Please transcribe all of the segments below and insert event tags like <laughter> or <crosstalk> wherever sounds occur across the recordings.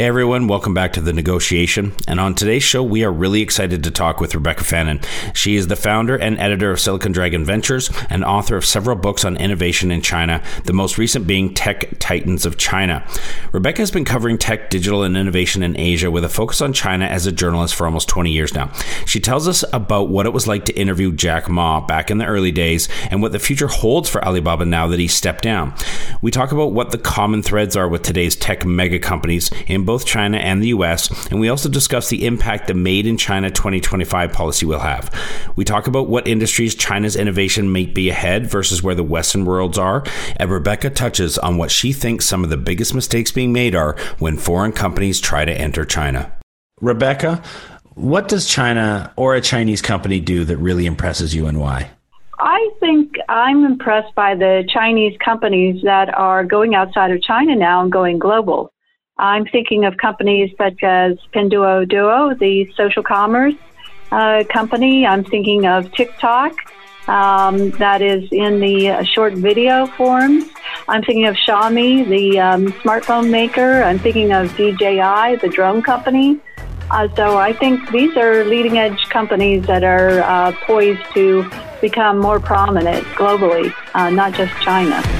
Hey everyone, welcome back to The Negotiation. And on today's show, we are really excited to talk with Rebecca Fannin. She is the founder and editor of Silicon Dragon Ventures and author of several books on innovation in China, the most recent being Tech Titans of China. Rebecca has been covering tech, digital, and innovation in Asia with a focus on China as a journalist for almost 20 years now. She tells us about what it was like to interview Jack Ma back in the early days and what the future holds for Alibaba now that he's stepped down. We talk about what the common threads are with today's tech mega companies in both China and the US, and we also discuss the impact the Made in China 2025 policy will have. We talk about what industries China's innovation may be ahead versus where the Western worlds are, and Rebecca touches on what she thinks some of the biggest mistakes being made are when foreign companies try to enter China. Rebecca, what does China or a Chinese company do that really impresses you and why? I think I'm impressed by the Chinese companies that are going outside of China now and going global. I'm thinking of companies such as Pinduoduo, the social commerce uh, company. I'm thinking of TikTok, um, that is in the uh, short video forms. I'm thinking of Xiaomi, the um, smartphone maker. I'm thinking of DJI, the drone company. Uh, so I think these are leading edge companies that are uh, poised to become more prominent globally, uh, not just China.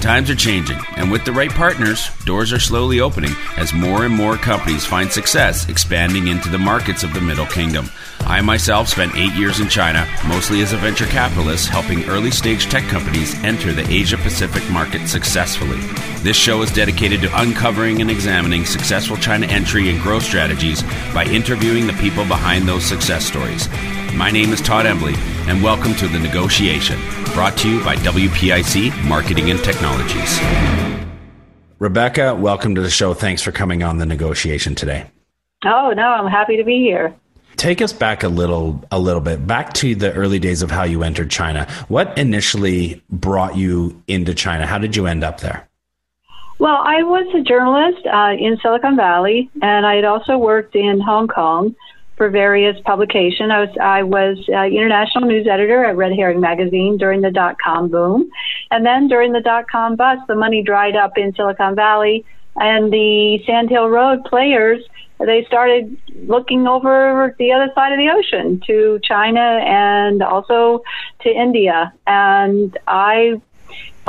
Times are changing, and with the right partners, doors are slowly opening as more and more companies find success expanding into the markets of the Middle Kingdom. I myself spent eight years in China, mostly as a venture capitalist, helping early stage tech companies enter the Asia Pacific market successfully. This show is dedicated to uncovering and examining successful China entry and growth strategies by interviewing the people behind those success stories. My name is Todd Embley, and welcome to The Negotiation, brought to you by WPIC Marketing and Technologies. Rebecca, welcome to the show. Thanks for coming on The Negotiation today. Oh, no, I'm happy to be here. Take us back a little a little bit back to the early days of how you entered China. What initially brought you into China? How did you end up there? Well, I was a journalist uh, in Silicon Valley, and I had also worked in Hong Kong for various publications. I was I was uh, international news editor at Red Herring magazine during the dot com boom, and then during the dot com bust, the money dried up in Silicon Valley, and the Sand Hill Road players they started looking over the other side of the ocean to China and also to India, and I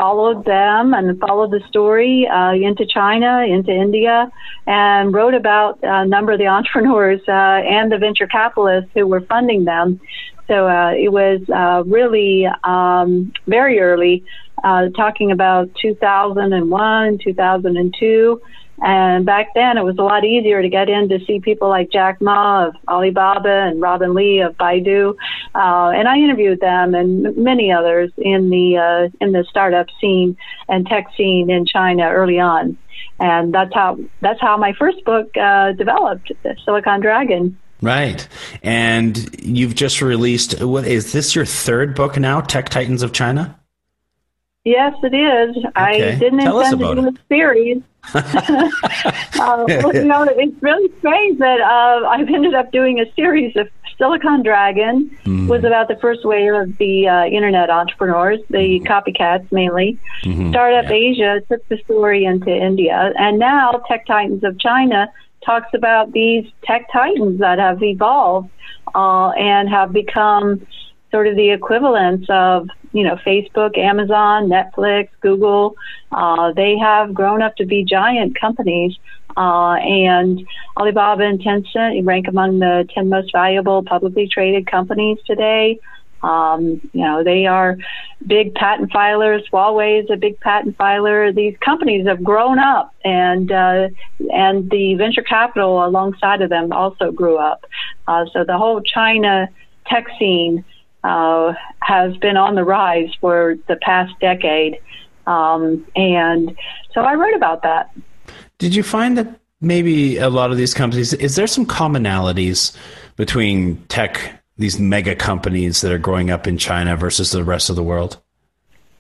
followed them and followed the story uh, into China, into India, and wrote about a number of the <laughs> entrepreneurs uh, and the venture capitalists who were funding them. So uh, it was uh, really um, very early, uh, talking about 2001, 2002. And back then, it was a lot easier to get in to see people like Jack Ma of Alibaba and Robin Li of Baidu. Uh, and I interviewed them and many others in the uh, in the startup scene and tech scene in China early on. And that's how that's how my first book uh, developed, Silicon Dragon. Right. And you've just released what is this your third book now, Tech Titans of China? Yes, it is. Okay. I didn't Tell intend to do a series. <laughs> <laughs> uh, well, you know, it's really strange that uh, I've ended up doing a series of Silicon Dragon mm-hmm. was about the first wave of the uh, internet entrepreneurs, the mm-hmm. copycats mainly. Mm-hmm. Startup yeah. Asia took the story into India, and now Tech Titans of China talks about these tech titans that have evolved uh, and have become sort of the equivalents of you know Facebook, Amazon, Netflix, Google. Uh, they have grown up to be giant companies, uh, and Alibaba and Tencent rank among the 10 most valuable publicly traded companies today. Um, you know, they are big patent filers. Huawei is a big patent filer. These companies have grown up, and uh, and the venture capital alongside of them also grew up. Uh, so the whole China tech scene uh, has been on the rise for the past decade. Um, and so I wrote about that. Did you find that maybe a lot of these companies, is there some commonalities between tech these mega companies that are growing up in China versus the rest of the world?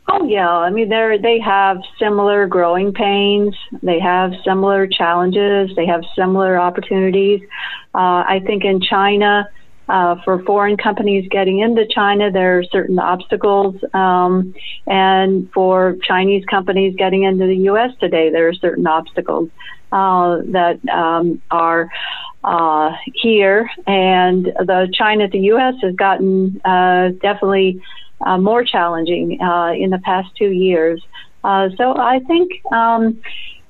Oh yeah, I mean they they have similar growing pains. They have similar challenges. They have similar opportunities. Uh, I think in China, uh, for foreign companies getting into China, there are certain obstacles, um, and for Chinese companies getting into the U.S. today, there are certain obstacles uh, that um, are uh, here, and the China to U.S. has gotten uh, definitely uh, more challenging uh, in the past two years. So I think um,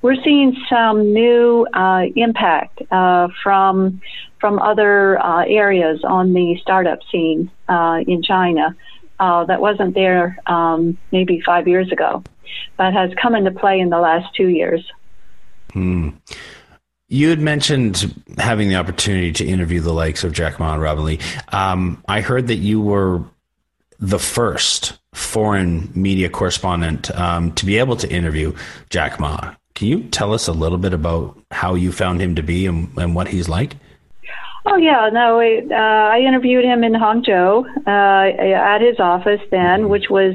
we're seeing some new uh, impact from from other areas on the startup scene in China. that wasn't there um, maybe five years ago, but has come into play in the last two years. Hmm. You had mentioned having the opportunity to interview the likes of Jack Ma and Robin Li. Um, I heard that you were the first foreign media correspondent um, to be able to interview Jack Ma. Can you tell us a little bit about how you found him to be and, and what he's like? Oh yeah, no, uh, I interviewed him in Hangzhou uh, at his office then, which was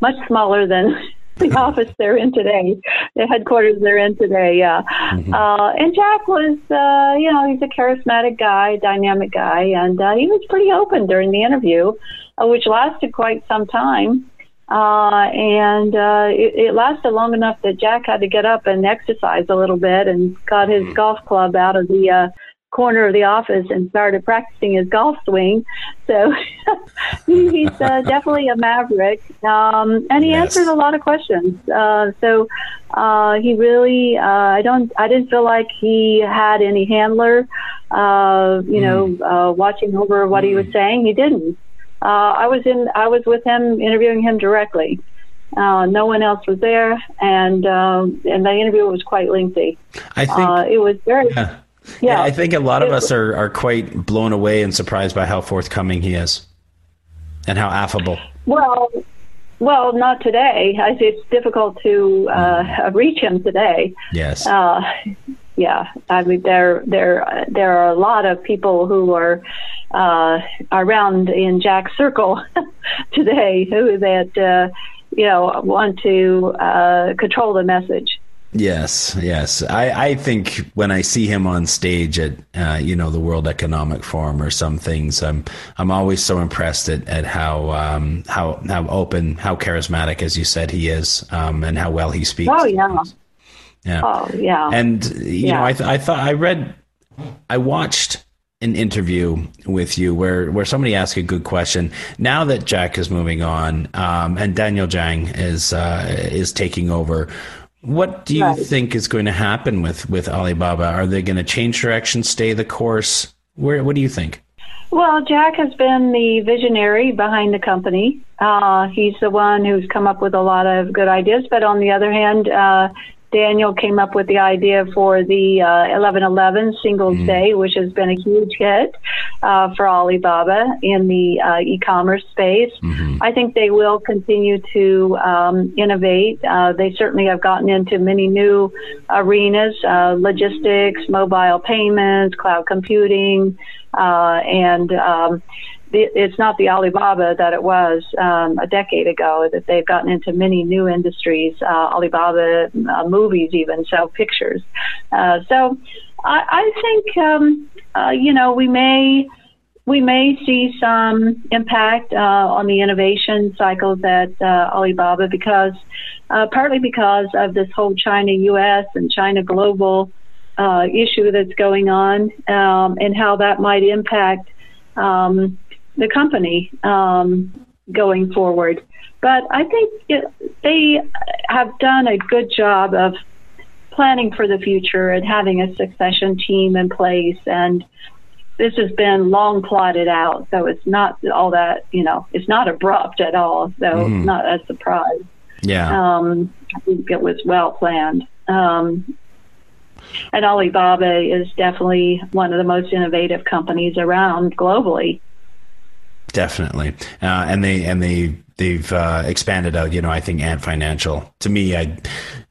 much smaller than <laughs> the <laughs> office they're in today, the headquarters they're in today. Yeah, mm-hmm. uh, and Jack was, uh, you know, he's a charismatic guy, dynamic guy, and uh, he was pretty open during the interview uh, which lasted quite some time. Uh, and uh, it, it, lasted long enough that Jack had to get up and exercise a little bit and got his mm. golf club out of the uh, corner of the office and started practicing his golf swing. So <laughs> he, he's uh, <laughs> definitely a maverick, um, and he yes. answered a lot of questions. Uh, so uh, he really, uh, I don't, I didn't feel like he had any handler, uh, you mm. know, uh, watching over what mm. he was mm. saying. He didn't. Uh, I was in. I was with him, interviewing him directly. Uh, no one else was there, and um, and the interview was quite lengthy. I think uh, it was very. Yeah. Yeah, yeah I think a lot of us are, are quite blown away and surprised by how forthcoming he is, and how affable. Well, well, not today. I, it's difficult to uh, mm. reach him today. Yes. Uh, yeah, I mean there there there are a lot of people who are uh, around in Jack's circle <laughs> today who that uh, you know want to uh, control the message. Yes, yes. I, I think when I see him on stage at uh, you know the World Economic Forum or some things, I'm I'm always so impressed at, at how um, how how open, how charismatic, as you said, he is, um, and how well he speaks. Oh yeah. Yeah. Oh yeah. And you yeah. know, I th- I thought I read, I watched an interview with you where where somebody asked a good question. Now that Jack is moving on, um, and Daniel Zhang is uh, is taking over. What do you right. think is going to happen with, with Alibaba? Are they going to change direction, stay the course? Where, what do you think? Well, Jack has been the visionary behind the company. Uh, he's the one who's come up with a lot of good ideas. But on the other hand, uh, Daniel came up with the idea for the uh, 1111 Singles mm. Day, which has been a huge hit uh, for Alibaba in the uh, e-commerce space. Mm-hmm. I think they will continue to um, innovate. Uh, they certainly have gotten into many new arenas: uh, logistics, mobile payments, cloud computing, uh, and um, it's not the Alibaba that it was um, a decade ago. That they've gotten into many new industries, uh, Alibaba uh, movies, even so pictures. Uh, so I, I think um, uh, you know we may we may see some impact uh, on the innovation cycles at uh, Alibaba because partly because of this whole China U.S. and China global issue that's going on um, and how that might impact. Um, the company um, going forward. But I think it, they have done a good job of planning for the future and having a succession team in place. And this has been long plotted out, so it's not all that you know. It's not abrupt at all, so mm. not a surprise. Yeah, um, I think it was well planned. Um, and Alibaba is definitely one of the most innovative companies around globally. Definitely, uh, and they and they they've uh, expanded out. You know, I think Ant Financial. To me, I,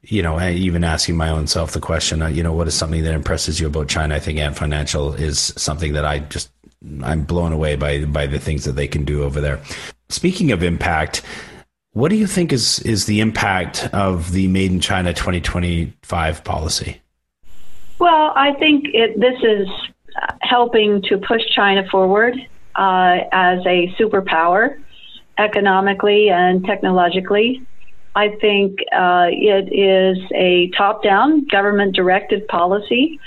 you know, even asking my own self the question, uh, you know, what is something that impresses you about China? I think Ant Financial is something that I just I'm blown away by by the things that they can do over there. Speaking of impact, what do you think is is the impact of the Made in China 2025 policy? Well, I think it, this is helping to push China forward uh, as a superpower economically and technologically. I think uh, it is a top down government directed policy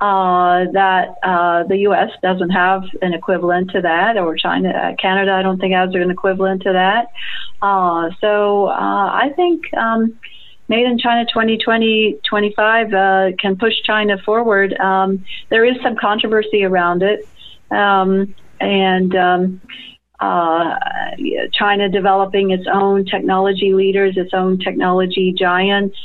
uh, that uh, the U.S. doesn't have an equivalent to that, or China, uh, Canada, I don't think has an equivalent to that. Uh, so uh, I think um, Made in China 2020 25 uh, can push China forward. Um, there is some controversy around it, um, and um, China developing its own technology leaders, its own technology giants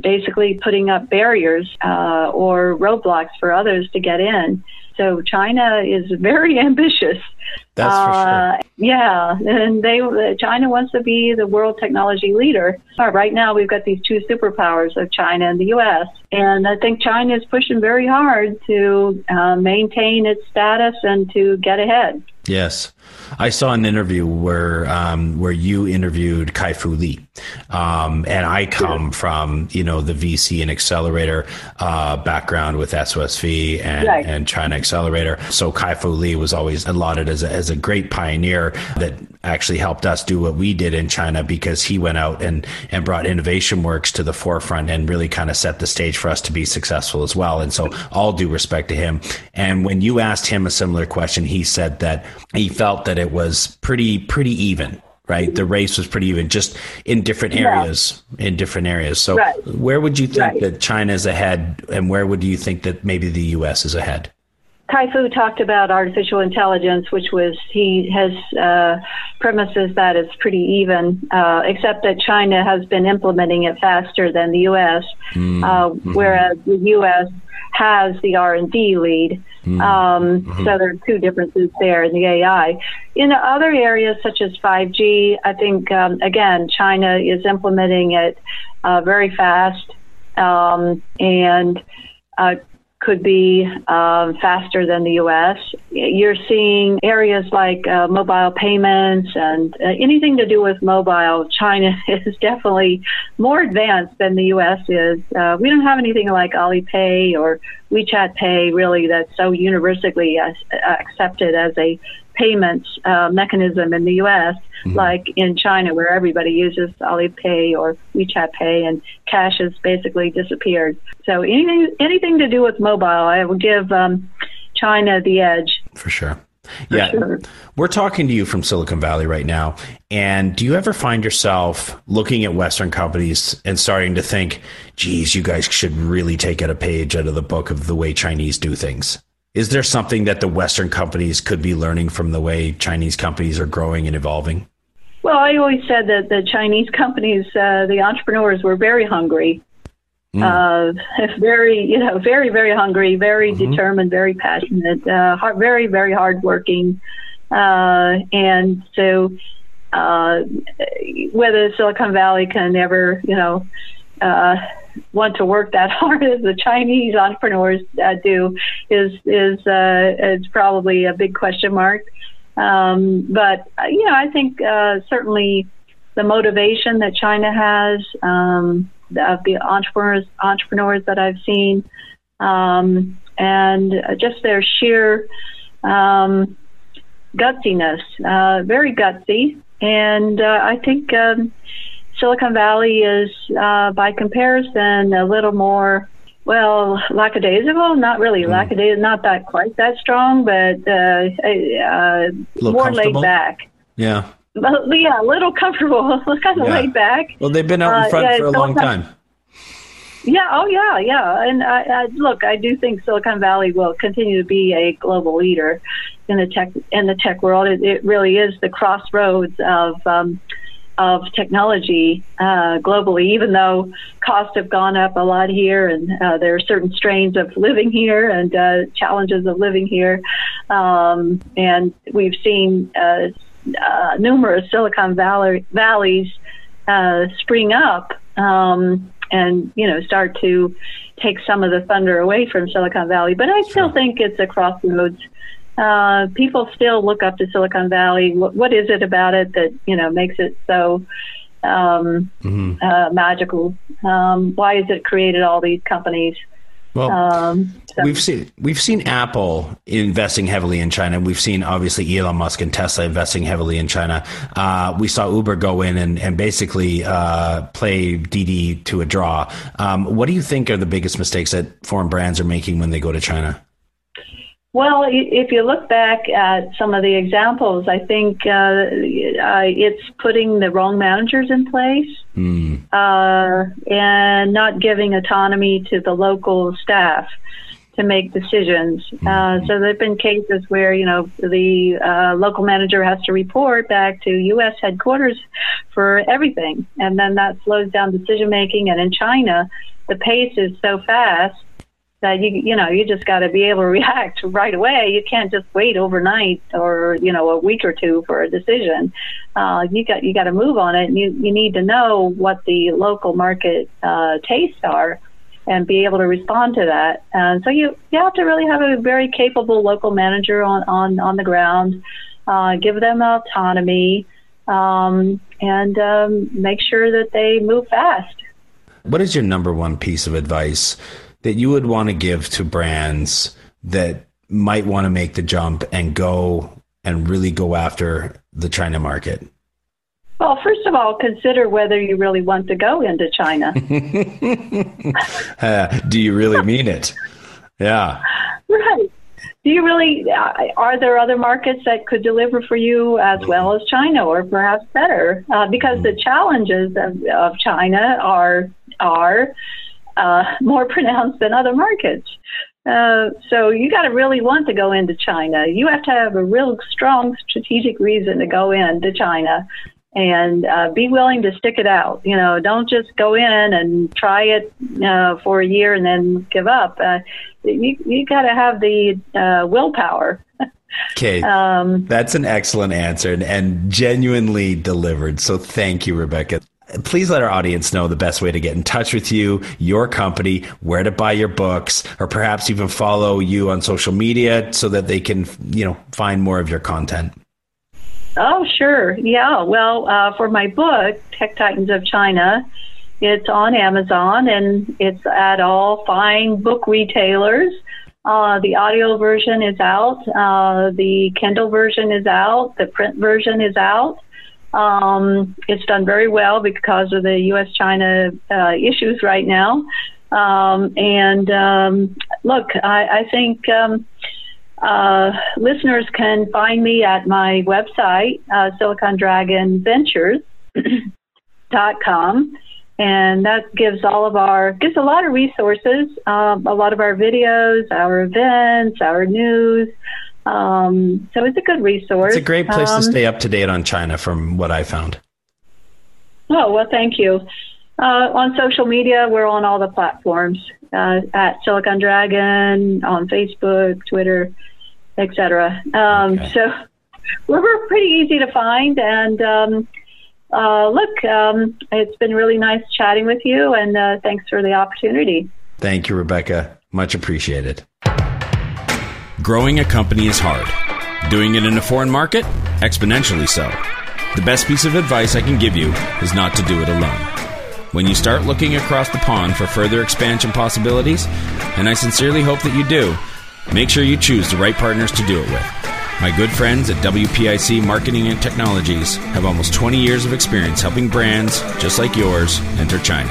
basically putting up barriers uh, or roadblocks for others to get in. So China is very <laughs> ambitious. That's for sure. Uh, yeah, and they China wants to be the world technology leader. Uh, right now, we've got these two superpowers of China and the U.S. And I think China is pushing very hard to uh, maintain its status and to get ahead. Yes. I saw an interview where um, where you interviewed Kai Fu Lee, um, and I come from you know the VC and accelerator uh, background with SOSV and, right. and China Accelerator. So Kai Fu Lee was always lauded as a, as a great pioneer that actually helped us do what we did in China because he went out and and brought Innovation Works to the forefront and really kind of set the stage for us to be successful as well. And so all due respect to him. And when you asked him a similar question, he said that he felt that it was pretty pretty even right the race was pretty even just in different areas yeah. in different areas so right. where would you think right. that china is ahead and where would you think that maybe the us is ahead Kai Fu talked about artificial intelligence, which was he has uh, premises that it's pretty even, uh, except that China has been implementing it faster than the U.S., mm. uh, mm-hmm. whereas the U.S. has the R and D lead. Mm-hmm. Um, mm-hmm. So there are two differences there in the AI. In other areas such as 5G, I think um, again China is implementing it uh, very fast, um, and uh, could be uh, faster than the U.S. You're seeing areas like uh, mobile payments and uh, anything to do with mobile. China <laughs> is definitely more advanced than the U.S. is. Uh, we don't have anything like Alipay or WeChat Pay, really, that's so universally uh, accepted as a payments uh, mechanism in the U.S., mm-hmm. like in China, where everybody uses Alipay or WeChat Pay, and cash has basically disappeared. So anything anything to do with mobile, I will give um, China the edge. For sure. Yeah, sure. we're talking to you from Silicon Valley right now. And do you ever find yourself looking at Western companies and starting to think, geez, you guys should really take out a page out of the book of the way Chinese do things? Is there something that the Western companies could be learning from the way Chinese companies are growing and evolving? Well, I always said that the Chinese companies, uh, the entrepreneurs were very hungry, mm. uh, <laughs> very, you know, very, very hungry, very mm-hmm. determined, very passionate, uh, hard, very, very hardworking. Uh, and so, uh, whether Silicon Valley can ever, you know, uh, want to work that <laughs> hard as the Chinese entrepreneurs uh, do is is uh, is probably a big question mark. Um, but uh, you know, I think uh, certainly the motivation that China has um, of the entrepreneurs entrepreneurs that I've seen, um, and just their sheer um, gutsiness, uh, very gutsy, and uh, I think. Um, Silicon Valley is, uh, by comparison, a little more well, lackadaisical, not really. Mm. Lackadaisical, not that quite that strong, but uh, uh, more laid back. Yeah. But, yeah, a little comfortable, <laughs> kind of yeah. laid back. Well, they've been out in uh, front uh, yeah, for a long time. Yeah. Oh, yeah. Yeah. And I, I, look, I do think Silicon Valley will continue to be a global leader in the tech in the tech world. It, it really is the crossroads of um, of technology uh, globally, even though costs have gone up a lot here and uh, there are certain strains of living here and uh, challenges of living here. Um, and we've seen uh, numerous Silicon Valley, valleys uh, spring up um, and, you know, start to take some of the thunder away from Silicon Valley. But I still think it's a crossroads uh, people still look up to Silicon Valley. What, what is it about it that you know makes it so um, mm-hmm. uh, magical? Um, why has it created all these companies? Well, um, so. we've seen we've seen Apple investing heavily in China. We've seen obviously Elon Musk and Tesla investing heavily in China. Uh, we saw Uber go in and, and basically uh, play Didi to a draw. Um, what do you think are the biggest mistakes that foreign brands are making when they go to China? Well, if you look back at some of the examples, I think uh, uh, it's putting the wrong managers in place mm. uh, and not giving autonomy to the local staff to make decisions. Mm. so there have been cases where you know the uh, local manager has to report back to U.S. headquarters for everything, and then that slows down decision making. And in China, the pace is so fast that you you know you just got to be able to <laughs> react right away. You can't just wait overnight or you know a week or two for a decision. Uh, you got you got to move on it, and you you need to know what the local market uh, tastes are, and be able to respond to that. And so you you have to really have a very capable local manager on on on the ground. Uh, give them autonomy um, and um, make sure that they move fast. What is your number one piece of advice that you would want to give to brands that might want to make the jump and go and really go after the China market? Well, first of all, consider whether you really want to go into China. <laughs> <laughs> uh, do you really mean it? Yeah. Right. Do you really? Uh, are there other markets that could deliver for you as well as China, or perhaps better? Uh, because the challenges of, of China are are uh, more pronounced than other markets. Uh, so you got to really want to go into China. You have to have a real strong strategic reason to go into China and uh, be willing to stick it out. You know, don't just go in and try it uh, for a year and then give up. Uh, you you got to have the uh, willpower. Okay, <laughs> um, that's an excellent answer and, and genuinely delivered. So thank you, Rebecca please let our audience know the best way to get in touch with you, your company, where to buy your books, or perhaps even follow you on social media so that they can, you know, find more of your content. Oh, sure. Yeah. Well, uh, for my book, Tech Titans of China, it's on Amazon and it's at all fine book retailers. Uh, the audio version is out. Uh, the Kindle version is out. The print version is out. Um, it's done very well because of the U.S. China uh, issues right now. Um, and um, look, I, I think um, uh, listeners can find me at my website, uh, SiliconDragonVentures.com. And that gives all of our gives a lot of resources, um, a lot of our videos, our events, our news, um, so it's a good resource. It's a great place um, to stay up to date on China, from what I found. Oh well, thank you. Uh, on social media, we're on all the platforms uh, at Silicon Dragon, on Facebook, Twitter, etc. Um, okay. So we're, we're, pretty easy to find. And um, uh, look, um, it's been really nice chatting with you, and uh, thanks for the opportunity. Thank you, Rebecca. Much appreciated. Growing a company is hard. Doing it in a foreign market? Exponentially so. The best piece of advice I can give you is not to do it alone. When you start looking across the pond for further expansion possibilities, and I sincerely hope that you do, make sure you choose the right partners to do it with. My good friends at WPIC Marketing and Technologies have almost 20 years of experience helping brands just like yours enter China.